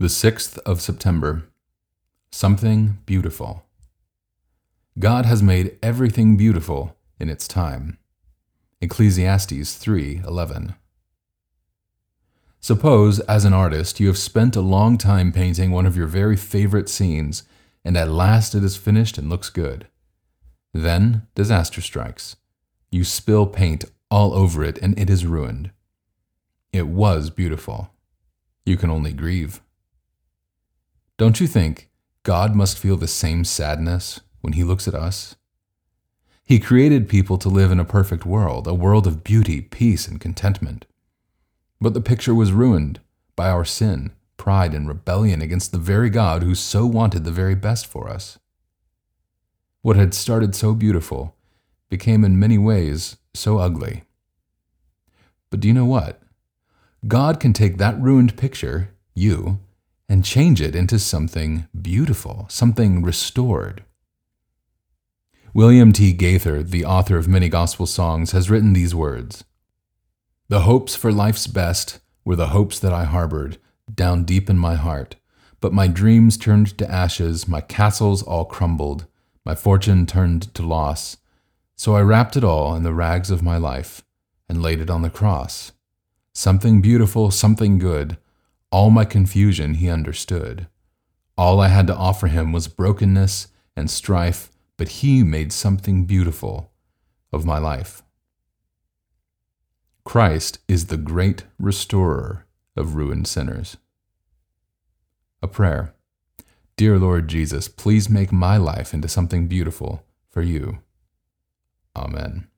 The 6th of September. Something beautiful. God has made everything beautiful in its time. Ecclesiastes 3:11. Suppose, as an artist, you have spent a long time painting one of your very favorite scenes, and at last it is finished and looks good. Then disaster strikes. You spill paint all over it, and it is ruined. It was beautiful. You can only grieve. Don't you think God must feel the same sadness when He looks at us? He created people to live in a perfect world, a world of beauty, peace, and contentment. But the picture was ruined by our sin, pride, and rebellion against the very God who so wanted the very best for us. What had started so beautiful became in many ways so ugly. But do you know what? God can take that ruined picture, you, and change it into something beautiful, something restored. William T. Gaither, the author of many gospel songs, has written these words The hopes for life's best were the hopes that I harbored down deep in my heart, but my dreams turned to ashes, my castles all crumbled, my fortune turned to loss. So I wrapped it all in the rags of my life and laid it on the cross. Something beautiful, something good all my confusion he understood. All I had to offer him was brokenness and strife, but he made something beautiful of my life. Christ is the great restorer of ruined sinners. A prayer. Dear Lord Jesus, please make my life into something beautiful for you. Amen.